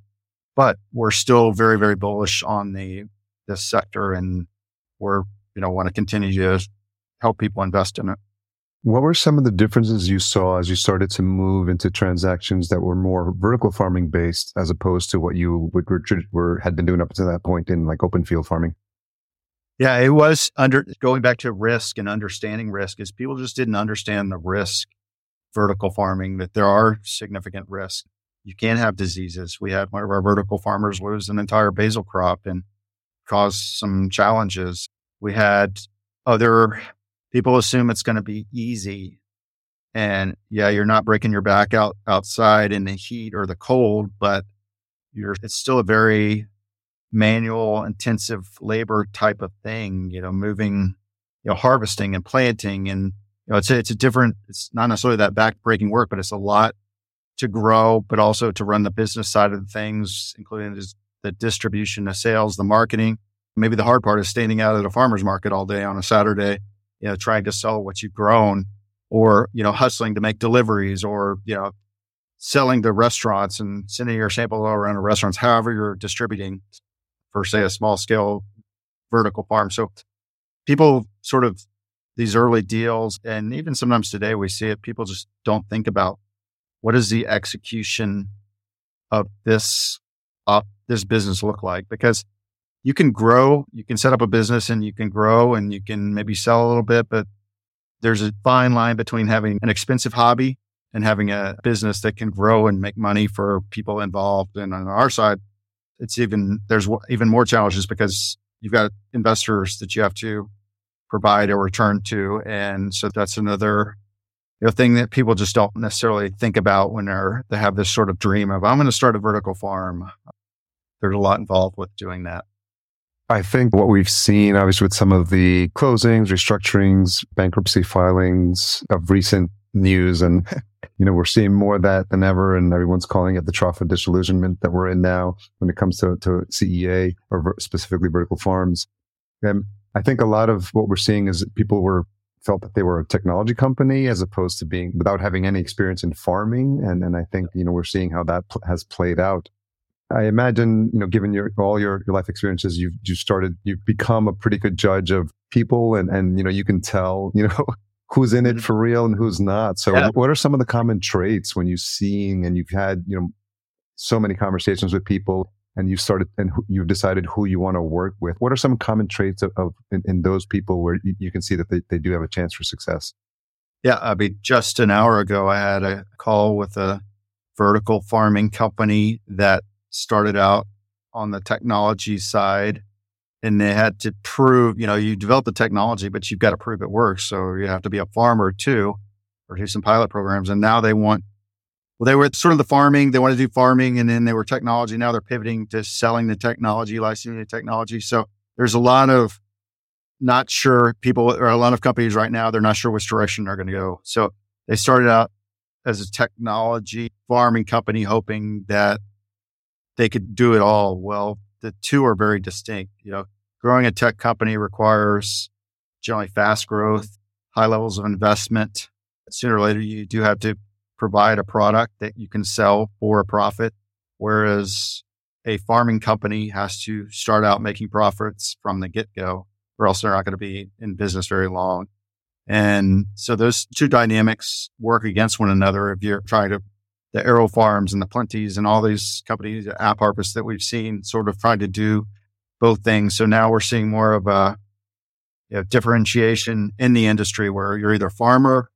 but we're still very, very bullish on the, this sector and we're, you know, want to continue to help people invest in it. What were some of the differences you saw as you started to move into transactions that were more vertical farming based as opposed to what you would, were, were had been doing up to that point in like open field farming? Yeah, it was under going back to risk and understanding risk is people just didn't understand the risk vertical farming that there are significant risks. You can have diseases. We had one of our vertical farmers lose an entire basil crop and cause some challenges. We had other people assume it's going to be easy. And yeah, you're not breaking your back out outside in the heat or the cold, but you're, it's still a very manual, intensive labor type of thing, you know, moving, you know, harvesting and planting. And, you know, it's a, it's a different, it's not necessarily that back breaking work, but it's a lot to grow, but also to run the business side of things, including the distribution, the sales, the marketing. Maybe the hard part is standing out at a farmer's market all day on a Saturday you know, trying to sell what you've grown or, you know, hustling to make deliveries or, you know, selling to restaurants and sending your sample around to restaurants, however you're distributing for say a small scale vertical farm. So people sort of these early deals and even sometimes today we see it, people just don't think about what is the execution of this, uh, this business look like? Because you can grow, you can set up a business and you can grow and you can maybe sell a little bit, but there's a fine line between having an expensive hobby and having a business that can grow and make money for people involved. And on our side, it's even, there's even more challenges because you've got investors that you have to provide a return to. And so that's another you know, thing that people just don't necessarily think about when they're, they have this sort of dream of, I'm going to start a vertical farm. There's a lot involved with doing that. I think what we've seen, obviously, with some of the closings, restructurings, bankruptcy filings of recent news, and *laughs* you know, we're seeing more of that than ever, and everyone's calling it the trough of disillusionment that we're in now when it comes to, to CEA or specifically vertical farms. And I think a lot of what we're seeing is people were felt that they were a technology company as opposed to being without having any experience in farming, and and I think you know we're seeing how that pl- has played out. I imagine, you know, given your all your, your life experiences, you've you started you've become a pretty good judge of people and and you know, you can tell, *laughs* you know, who's in it mm-hmm. for real and who's not. So yeah. what are some of the common traits when you're seeing and you've had, you know, so many conversations with people and you've started and you've decided who you want to work with? What are some common traits of, of in, in, those people where you, you can see that they, they do have a chance for success? Yeah, I mean, just an hour ago, I had a call with a vertical farming company that started out on the technology side and they had to prove, you know, you develop the technology, but you've got to prove it works. So you have to be a farmer too, or do some pilot programs. And now they want, well, they were sort of the farming, they want to do farming and then they were technology. Now they're pivoting to selling the technology, licensing the technology. So there's a lot of not sure people or a lot of companies right now, they're not sure which direction they're going to go. So they started out as a technology farming company, hoping that they could do it all. Well, the two are very distinct. You know, growing a tech company requires generally fast growth, high levels of investment. Sooner or later, you do have to provide a product that you can sell for a profit. Whereas a farming company has to start out making profits from the get go, or else they're not going to be in business very long. And so those two dynamics work against one another if you're trying to the AeroFarms and the Plenties and all these companies, App AppHarvest that we've seen sort of trying to do both things. So now we're seeing more of a you know, differentiation in the industry where you're either farmer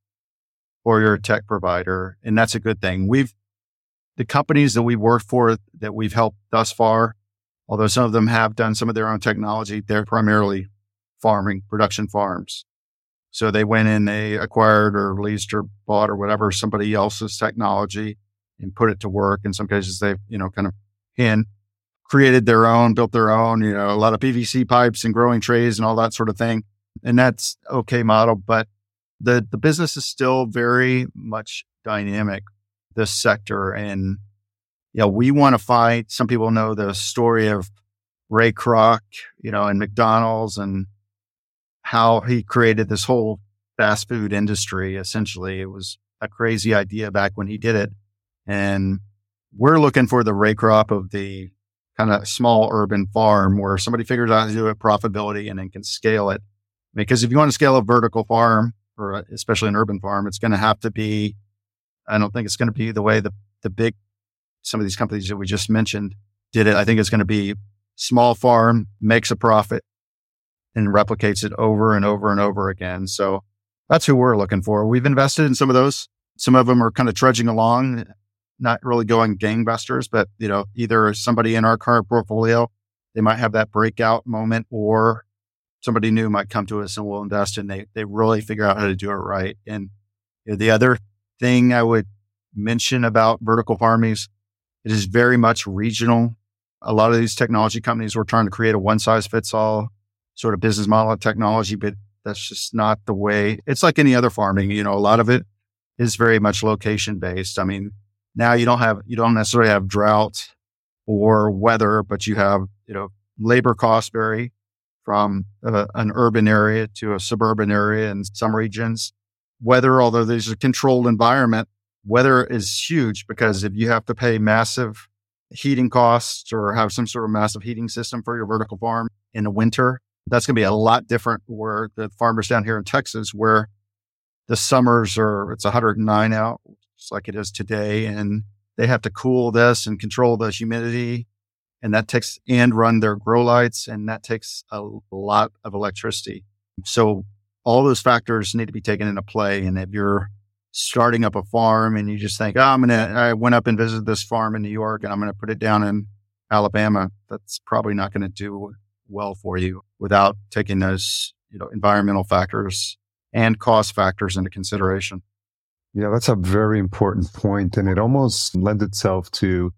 or you're a tech provider. And that's a good thing. We've, the companies that we've worked for that we've helped thus far, although some of them have done some of their own technology, they're primarily farming production farms. So they went in, they acquired or leased or bought or whatever somebody else's technology and put it to work. In some cases, they've, you know, kind of hand created their own, built their own, you know, a lot of PVC pipes and growing trays and all that sort of thing. And that's okay model, but the, the business is still very much dynamic, this sector. And, yeah, we want to fight. Some people know the story of Ray Kroc, you know, and McDonald's and how he created this whole fast food industry. Essentially, it was a crazy idea back when he did it. And we're looking for the Ray Kroc of the kind of small urban farm where somebody figures out how to do it profitability and then can scale it. Because if you want to scale a vertical farm or especially an urban farm, it's going to have to be, I don't think it's going to be the way the, the big, some of these companies that we just mentioned did it. I think it's going to be small farm makes a profit and replicates it over and over and over again. So that's who we're looking for. We've invested in some of those. Some of them are kind of trudging along not really going gangbusters, but you know, either somebody in our current portfolio, they might have that breakout moment or somebody new might come to us and we'll invest and they, they really figure out how to do it right. And you know, the other thing I would mention about vertical farming is it is very much regional. A lot of these technology companies were trying to create a one size fits all sort of business model of technology, but that's just not the way it's like any other farming. You know, a lot of it is very much location based. I mean, now you don't have, you don't necessarily have drought or weather, but you have, you know, labor costs vary from uh, an urban area to a suburban area in some regions. Weather, although there's a controlled environment, weather is huge because if you have to pay massive heating costs or have some sort of massive heating system for your vertical farm in the winter, that's going to be a lot different where the farmers down here in Texas, where the summers are, it's 109 out, like it is today. And they have to cool this and control the humidity. And that takes and run their grow lights. And that takes a lot of electricity. So all those factors need to be taken into play. And if you're starting up a farm and you just think, oh, I'm going to, I went up and visited this farm in New York and I'm going to put it down in Alabama, that's probably not going to do well for you without taking those, you know, environmental factors and cost factors into consideration. Yeah, that's a very important point, and it almost lends itself to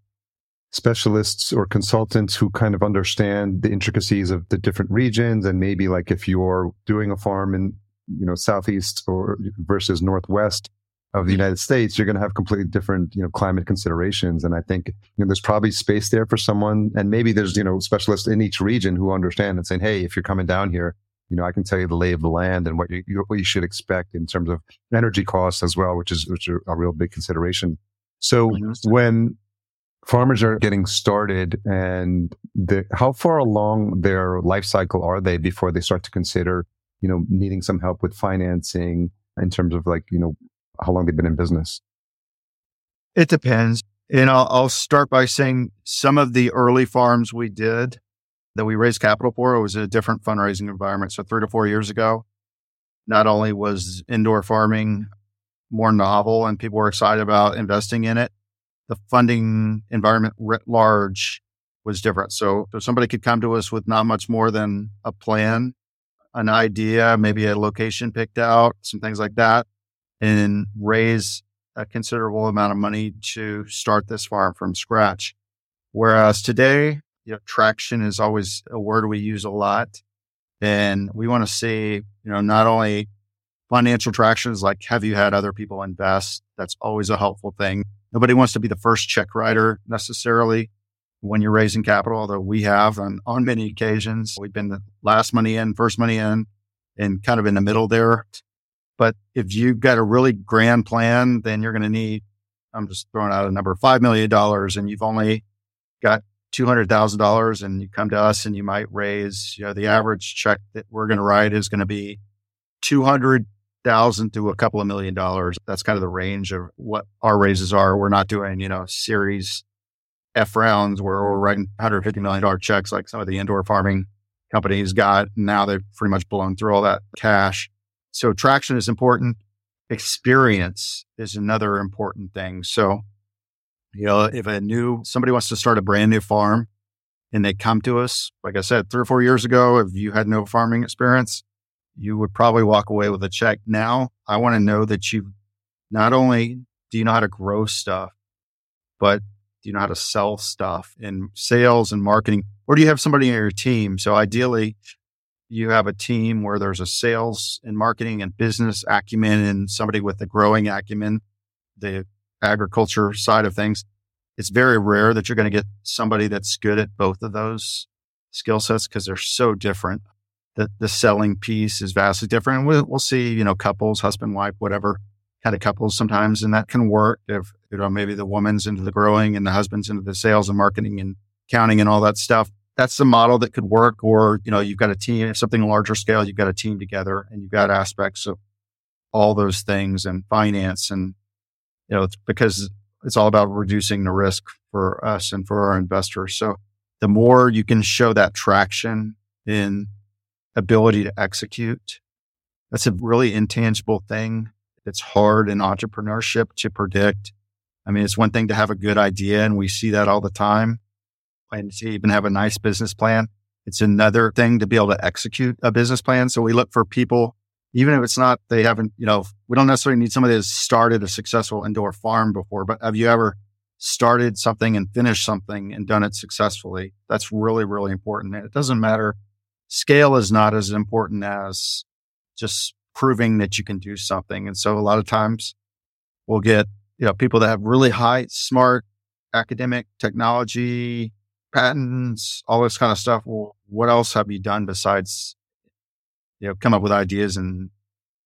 specialists or consultants who kind of understand the intricacies of the different regions, and maybe like if you're doing a farm in you know southeast or versus northwest of the United States, you're going to have completely different, you know, climate considerations. And I think, you know, there's probably space there for someone. And maybe there's, you know, specialists in each region who understand and saying, Hey, if you're coming down here, you know, I can tell you the lay of the land and what you, what you should expect in terms of energy costs as well, which is, which are a real big consideration. So when farmers are getting started and the, how far along their life cycle are they before they start to consider, you know, needing some help with financing in terms of like, you know, how long they've been in business? It depends. And I'll, I'll start by saying some of the early farms we did that we raised capital for. Was a different fundraising environment. So three to four years ago, not only was indoor farming more novel and people were excited about investing in it, the funding environment writ large was different. So, so somebody could come to us with not much more than a plan, an idea, maybe a location picked out, some things like that, and raise a considerable amount of money to start this farm from scratch. Whereas today, you know, traction is always a word we use a lot. And we want to see, you know, not only financial traction is like, have you had other people invest? That's always a helpful thing. Nobody wants to be the first check writer necessarily when you're raising capital, although we have on, on many occasions. We've been the last money in, first money in, and kind of in the middle there. But if you've got a really grand plan, then you're going to need I'm just throwing out a number, $5 million and you've only got $200,000 and you come to us and you might raise, you know, the average check that we're going to write is going to be 200,000 to a couple of million dollars. That's kind of the range of what our raises are. We're not doing, you know, series F rounds where we're writing $150 million checks like some of the indoor farming companies got. Now they've pretty much blown through all that cash. So traction is important. Experience is another important thing. So you know, if a new somebody wants to start a brand new farm and they come to us, like I said, three or four years ago, if you had no farming experience, you would probably walk away with a check. Now, I want to know that you not only do you know how to grow stuff, but do you know how to sell stuff in sales and marketing, or do you have somebody in your team? So ideally, you have a team where there's a sales and marketing and business acumen and somebody with a growing acumen. The agriculture side of things, it's very rare that you're going to get somebody that's good at both of those skill sets because they're so different. The, the selling piece is vastly different. We'll, we'll see, you know, couples, husband, wife, whatever kind of couples sometimes, and that can work if, you know, maybe the woman's into the growing and the husband's into the sales and marketing and counting and all that stuff. That's the model that could work. Or, you know, you've got a team, if something larger scale, you've got a team together and you've got aspects of all those things and finance and you know, it's because it's all about reducing the risk for us and for our investors. So the more you can show that traction in ability to execute, that's a really intangible thing. It's hard in entrepreneurship to predict. I mean, it's one thing to have a good idea and we see that all the time and to even have a nice business plan. It's another thing to be able to execute a business plan. So we look for people even if it's not, they haven't, you know, we don't necessarily need somebody that's started a successful indoor farm before, but have you ever started something and finished something and done it successfully? That's really, really important. And it doesn't matter. Scale is not as important as just proving that you can do something. And so a lot of times we'll get, you know, people that have really high, smart academic technology, patents, all this kind of stuff. Well, what else have you done besides you know, come up with ideas and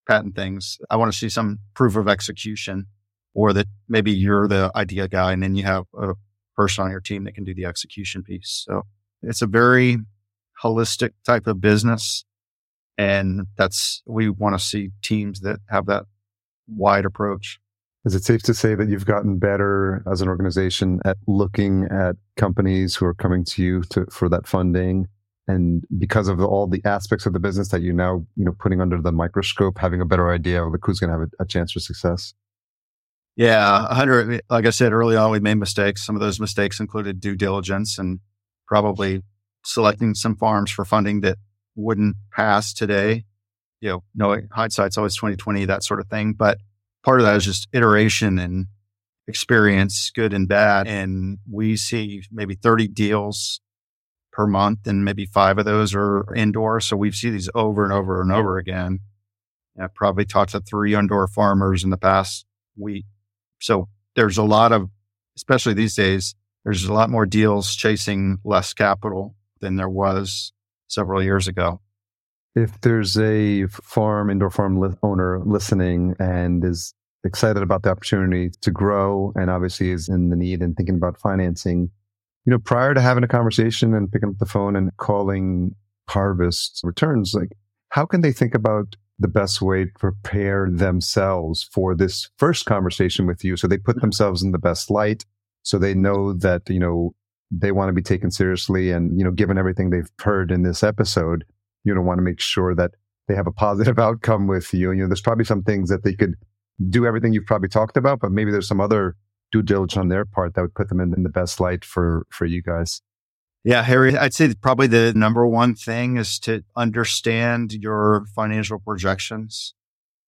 patent things. I want to see some proof of execution or that maybe you're the idea guy and then you have a person on your team that can do the execution piece. So it's a very holistic type of business. And that's, we want to see teams that have that wide approach. Is it safe to say that you've gotten better as an organization at looking at companies who are coming to you to, for that funding and because of all the aspects of the business that you're now you know putting under the microscope having a better idea of like who's going to have a, a, chance for success? Yeah 100 like i said early on we made mistakes. Some of those mistakes included due diligence and probably selecting some farms for funding that wouldn't pass today. You know no hindsight's always 2020 that sort of thing. But part of that is just iteration and experience good and bad. And we see maybe 30 deals per month, and maybe five of those are indoor. So we've seen these over and over and over again. I've probably talked to three indoor farmers in the past week. So there's a lot of, especially these days, there's a lot more deals chasing less capital than there was several years ago. If there's a farm, indoor farm li- owner listening and is excited about the opportunity to grow and obviously is in the need and thinking about financing, you know, prior to having a conversation and picking up the phone and calling harvest returns, like how can they think about the best way to prepare themselves for this first conversation with you? So they put mm-hmm. themselves in the best light. So they know that, you know, they want to be taken seriously. And, you know, given everything they've heard in this episode, you know, want to make sure that they have a positive *laughs* outcome with you. You know, there's probably some things that they could do everything you've probably talked about, but maybe there's some other due diligence on their part that would put them in, in the best light for for you guys. Yeah, Harry, I'd say probably the number one thing is to understand your financial projections.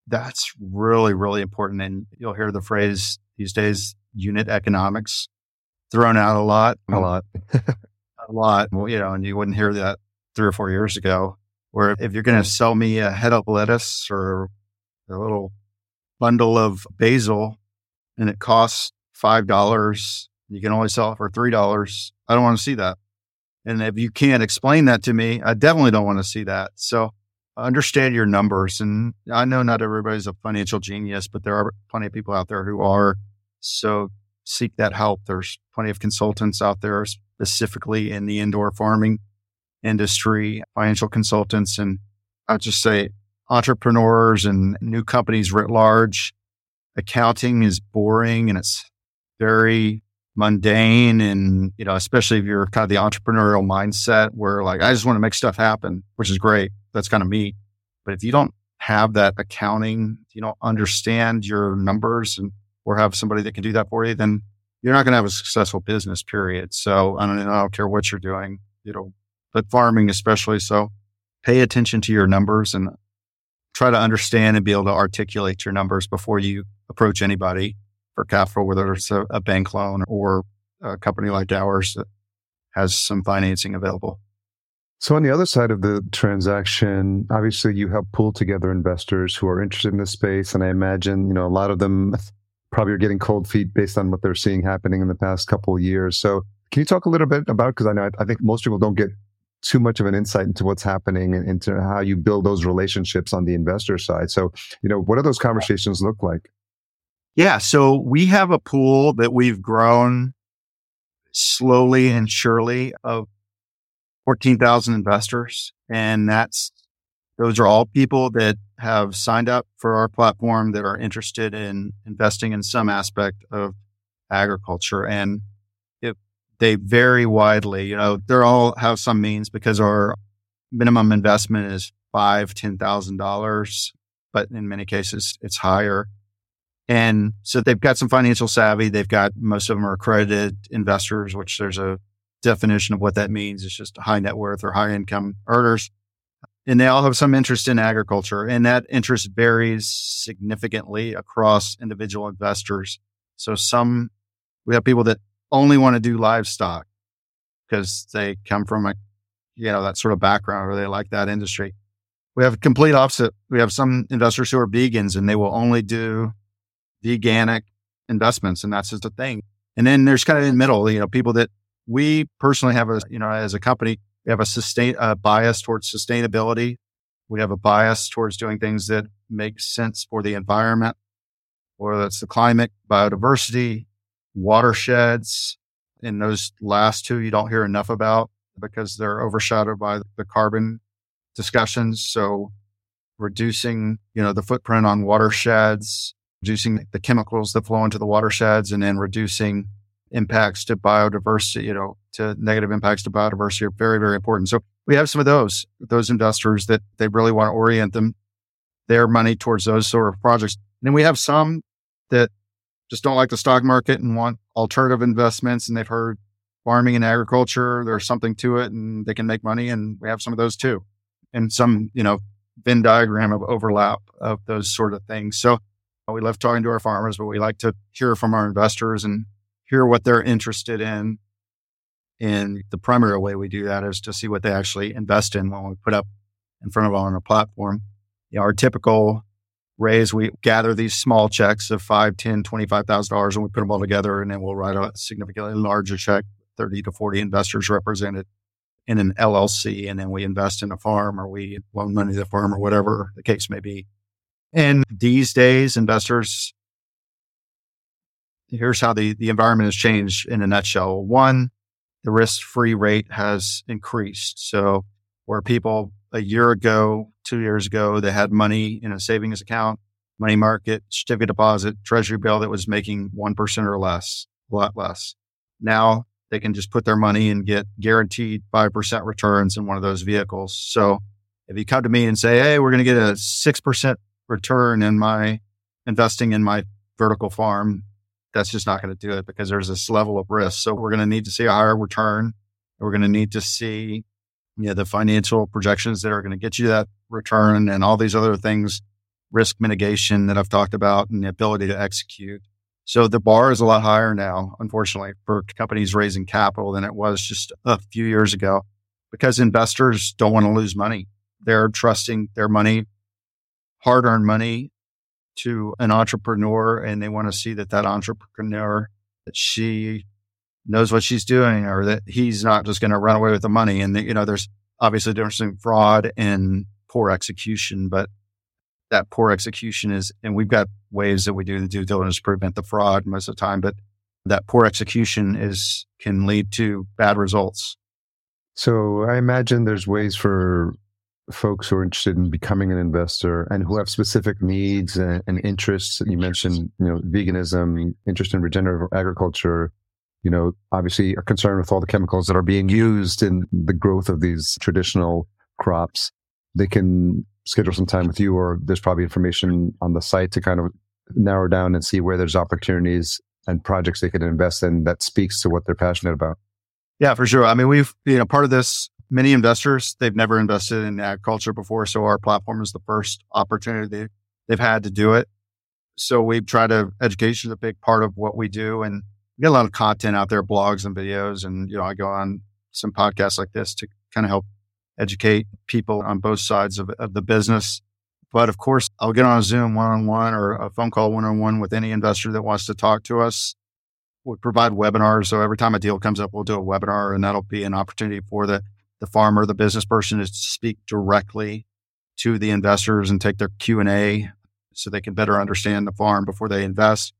That's really, really important. And you'll hear the phrase these days, unit economics thrown out a lot. A lot. a lot. Well, you know, and you wouldn't hear that three or four years ago. Where if you're going to sell me a head of lettuce or a little bundle of basil and it costs $5. You can only sell it for $3. I don't want to see that. And if you can't explain that to me, I definitely don't want to see that. So understand your numbers. And I know not everybody's a financial genius, but there are plenty of people out there who are. So seek that help. There's plenty of consultants out there specifically in the indoor farming industry, financial consultants, and I'll just say entrepreneurs and new companies writ large. Accounting is boring and it's very mundane. And, you know, especially if you're kind of the entrepreneurial mindset where like, I just want to make stuff happen, which is great. That's kind of me. But if you don't have that accounting, you don't understand your numbers and or have somebody that can do that for you, then you're not going to have a successful business period. So I don't, I don't care what you're doing, you know, but farming especially. So pay attention to your numbers and try to understand and be able to articulate your numbers before you approach anybody for capital, whether it's a, a bank loan or a company like ours that has some financing available. So on the other side of the transaction, obviously you help pull together investors who are interested in this space. And I imagine, you know, a lot of them *laughs* probably are getting cold feet based on what they're seeing happening in the past couple of years. So can you talk a little bit about, because I know, I think most people don't get too much of an insight into what's happening and into how you build those relationships on the investor side. So, you know, what do those conversations look like? Yeah. So we have a pool that we've grown slowly and surely of 14,000 investors. And that's, those are all people that have signed up for our platform that are interested in investing in some aspect of agriculture. And if they vary widely, you know, they're all have some means because our minimum investment is five, ten thousand dollars, but in many cases it's higher. And so they've got some financial savvy. They've got most of them are accredited investors, which there's a definition of what that means. It's just high net worth or high income earners. And they all have some interest in agriculture and that interest varies significantly across individual investors. So some, we have people that only want to do livestock because they come from a, you know, that sort of background or they like that industry. We have complete opposite. We have some investors who are vegans and they will only do veganic investments and that's just a thing. And then there's kind of in the middle, you know, people that we personally have a, you know, as a company, we have a sustain, a bias towards sustainability. We have a bias towards doing things that make sense for the environment, whether that's the climate, biodiversity, watersheds. In those last two, you don't hear enough about because they're overshadowed by the carbon discussions. So reducing, you know, the footprint on watersheds, reducing the chemicals that flow into the watersheds and then reducing impacts to biodiversity, you know, to negative impacts to biodiversity are very, very important. So we have some of those, those investors that they really want to orient them, their money towards those sort of projects. And then we have some that just don't like the stock market and want alternative investments and they've heard farming and agriculture, there's something to it and they can make money. And we have some of those too. And some, you know, Venn diagram of overlap of those sort of things. So we love talking to our farmers, but we like to hear from our investors and hear what they're interested in. And the primary way we do that is to see what they actually invest in when we put up in front of them on a platform. You know, our typical raise, we gather these small checks of five, ten, twenty-five thousand dollars, and we put them all together, and then we'll write a significantly larger check, thirty to forty investors represented in an LLC, and then we invest in a farm or we loan money to the farm or whatever the case may be. And these days, investors here's how the, the environment has changed in a nutshell. One, the risk free rate has increased. So where people a year ago, two years ago, they had money in a savings account, money market, certificate deposit, treasury bill that was making 1% or less, a lot less. Now they can just put their money and get guaranteed 5% returns in one of those vehicles. So if you come to me and say, Hey, we're going to get a 6% return in my investing in my vertical farm, that's just not going to do it because there's this level of risk. So we're going to need to see a higher return. We're going to need to see you know, the financial projections that are going to get you that return and all these other things, risk mitigation that I've talked about and the ability to execute. So the bar is a lot higher now, unfortunately, for companies raising capital than it was just a few years ago because investors don't want to lose money. They're trusting their money, hard earned money to an entrepreneur and they want to see that that entrepreneur that she knows what she's doing or that he's not just going to run away with the money and the, you know there's obviously a difference in fraud and poor execution but that poor execution is, and we've got ways that we do the due diligence to prevent the fraud most of the time, but that poor execution is can lead to bad results. So I imagine there's ways for folks who are interested in becoming an investor and who have specific needs and, and interests. You mentioned, you know, veganism, interest in regenerative agriculture, you know, obviously are concerned with all the chemicals that are being used in the growth of these traditional crops. They can schedule some time with you or there's probably information on the site to kind of narrow down and see where there's opportunities and projects they could invest in that speaks to what they're passionate about. Yeah, for sure. I mean, we've, you know, part of this, many investors, they've never invested in agriculture before. So our platform is the first opportunity they, they've had to do it. So we try to, education is a big part of what we do. And we get a lot of content out there, blogs and videos. And, you know, I go on some podcasts like this to kind of help educate people on both sides of, of the business. But of course, I'll get on a Zoom one on one or a phone call one on one with any investor that wants to talk to us. We provide webinars. So every time a deal comes up, we'll do a webinar and that'll be an opportunity for the, the farmer, the business person is to speak directly to the investors and take their Q and A so they can better understand the farm before they invest.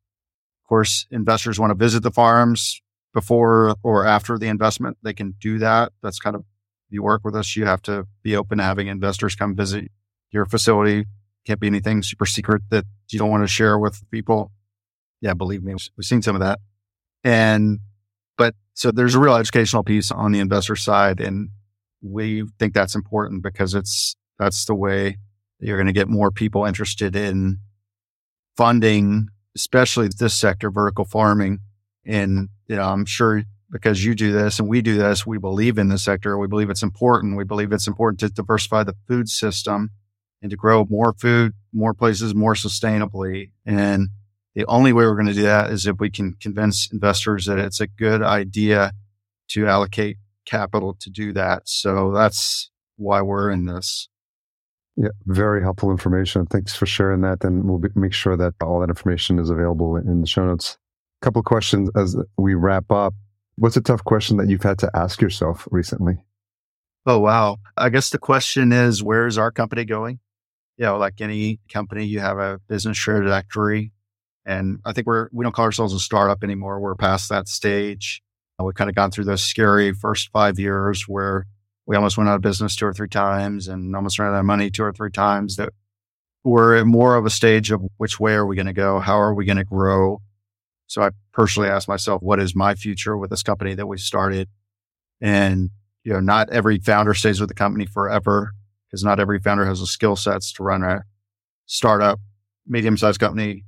Of course, investors want to visit the farms before or after the investment. They can do that. That's kind of you work with us, you have to be open to having investors come visit your facility. Can't be anything super secret that you don't want to share with people. Yeah, believe me, we've seen some of that. And, but so there's a real educational piece on the investor side. And we think that's important because it's, that's the way you're going to get more people interested in funding, especially this sector, vertical farming. And, you know, I'm sure because you do this and we do this, we believe in the sector. We believe it's important. We believe it's important to diversify the food system and to grow more food, more places, more sustainably. And the only way we're going to do that is if we can convince investors that it's a good idea to allocate capital to do that. So that's why we're in this. Yeah, very helpful information. Thanks for sharing that. And we'll be, make sure that all that information is available in the show notes. A couple of questions as we wrap up. What's a tough question that you've had to ask yourself recently? Oh, wow. I guess the question is, where is our company going? You know, like any company, you have a business trajectory. And I think we're, we don't call ourselves a startup anymore. We're past that stage. Uh, we've kind of gone through those scary first five years where we almost went out of business two or three times and almost ran out of money two or three times that we're at more of a stage of which way are we going to go? How are we going to grow? So I personally asked myself, what is my future with this company that we started? And, you know, not every founder stays with the company forever because not every founder has the skill sets to run a startup, medium sized company,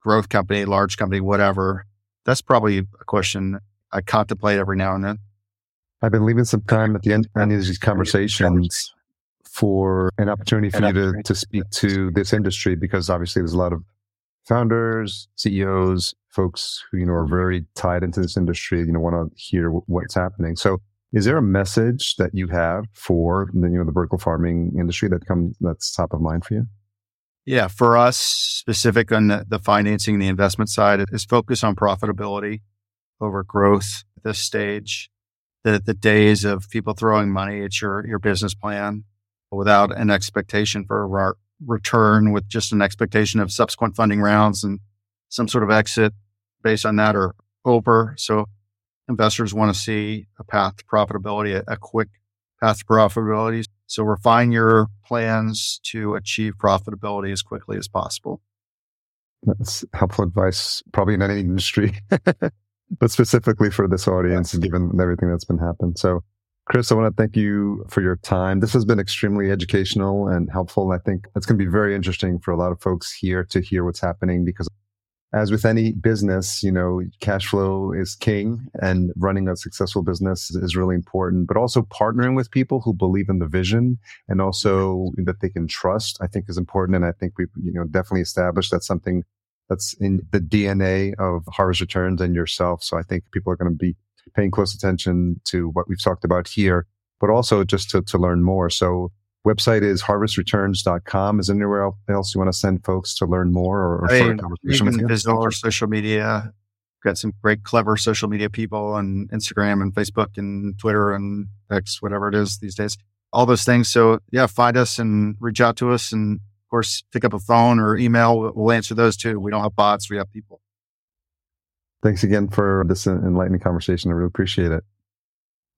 growth company, large company, whatever. That's probably a question I contemplate every now and then. I've been leaving some time at the end of these conversations for an opportunity for you to, to speak to this industry because obviously there's a lot of founders, CEOs, folks who, you know, are very tied into this industry, you know, want to hear what's happening. So is there a message that you have for the, you know, the vertical farming industry that comes, that's top of mind for you? Yeah. For us specific on the, the financing, and the investment side is focus on profitability over growth at this stage. The, the days of people throwing money at your, your business plan without an expectation for a return with just an expectation of subsequent funding rounds and some sort of exit based on that are over. So investors want to see a path to profitability, a, a quick path to profitability. So refine your plans to achieve profitability as quickly as possible. That's helpful advice, probably in any industry, *laughs* but specifically for this audience, given everything that's been happened. So Chris, I want to thank you for your time. This has been extremely educational and helpful. I think it's going to be very interesting for a lot of folks here to hear what's happening because as with any business, you know, cash flow is king and running a successful business is really important, but also partnering with people who believe in the vision and also that they can trust, I think is important. And I think we've, you know, definitely established that's something that's in the DNA of Harvest Returns and yourself. So I think people are going to be paying close attention to what we've talked about here, but also just to, to learn more. So website is harvestreturns.com. Is anywhere else you want to send folks to learn more or, or I mean, you can visit our social media. We've got some great, clever social media people on Instagram and Facebook and Twitter and X, whatever it is these days. All those things. So yeah, find us and reach out to us. And course, pick up a phone or email. We'll answer those too. We don't have bots. We have people. Thanks again for this enlightening conversation. I really appreciate it.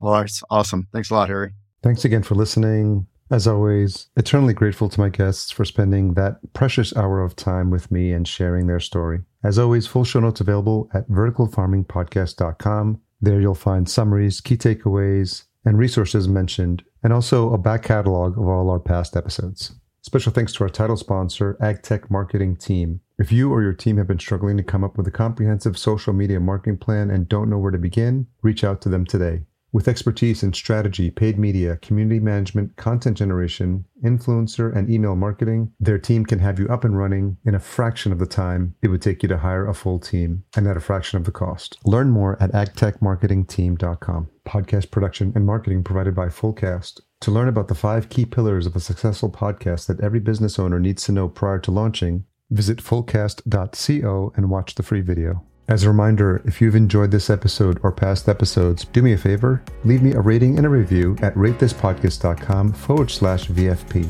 Well, it's awesome. Thanks a lot, Harry. Thanks again for listening. As always, eternally grateful to my guests for spending that precious hour of time with me and sharing their story. As always, full show notes available at verticalfarmingpodcast.com. There you'll find summaries, key takeaways, and resources mentioned, and also a back catalog of all our past episodes. Special thanks to our title sponsor, AgTech Marketing Team. If you or your team have been struggling to come up with a comprehensive social media marketing plan and don't know where to begin, reach out to them today. With expertise in strategy, paid media, community management, content generation, influencer, and email marketing, their team can have you up and running in a fraction of the time it would take you to hire a full team and at a fraction of the cost. Learn more at agtechmarketingteam.com. Podcast production and marketing provided by Fullcast. To learn about the five key pillars of a successful podcast that every business owner needs to know prior to launching, visit fullcast.co and watch the free video. As a reminder, if you've enjoyed this episode or past episodes, do me a favor, leave me a rating and a review at ratethispodcast.com forward slash VFP.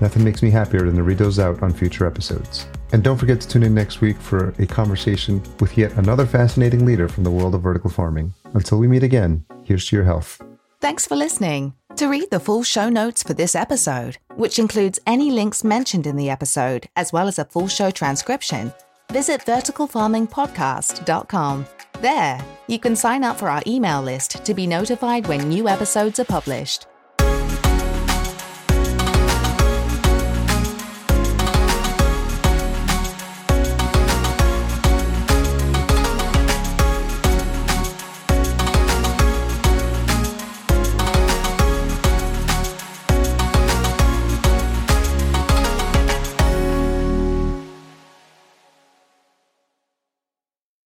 Nothing makes me happier than to read those out on future episodes. And don't forget to tune in next week for a conversation with yet another fascinating leader from the world of vertical farming. Until we meet again, here's to your health. Thanks for listening. To read the full show notes for this episode, which includes any links mentioned in the episode, as well as a full show transcription, visit verticalfarmingpodcast.com. There, you can sign up for our email list to be notified when new episodes are published.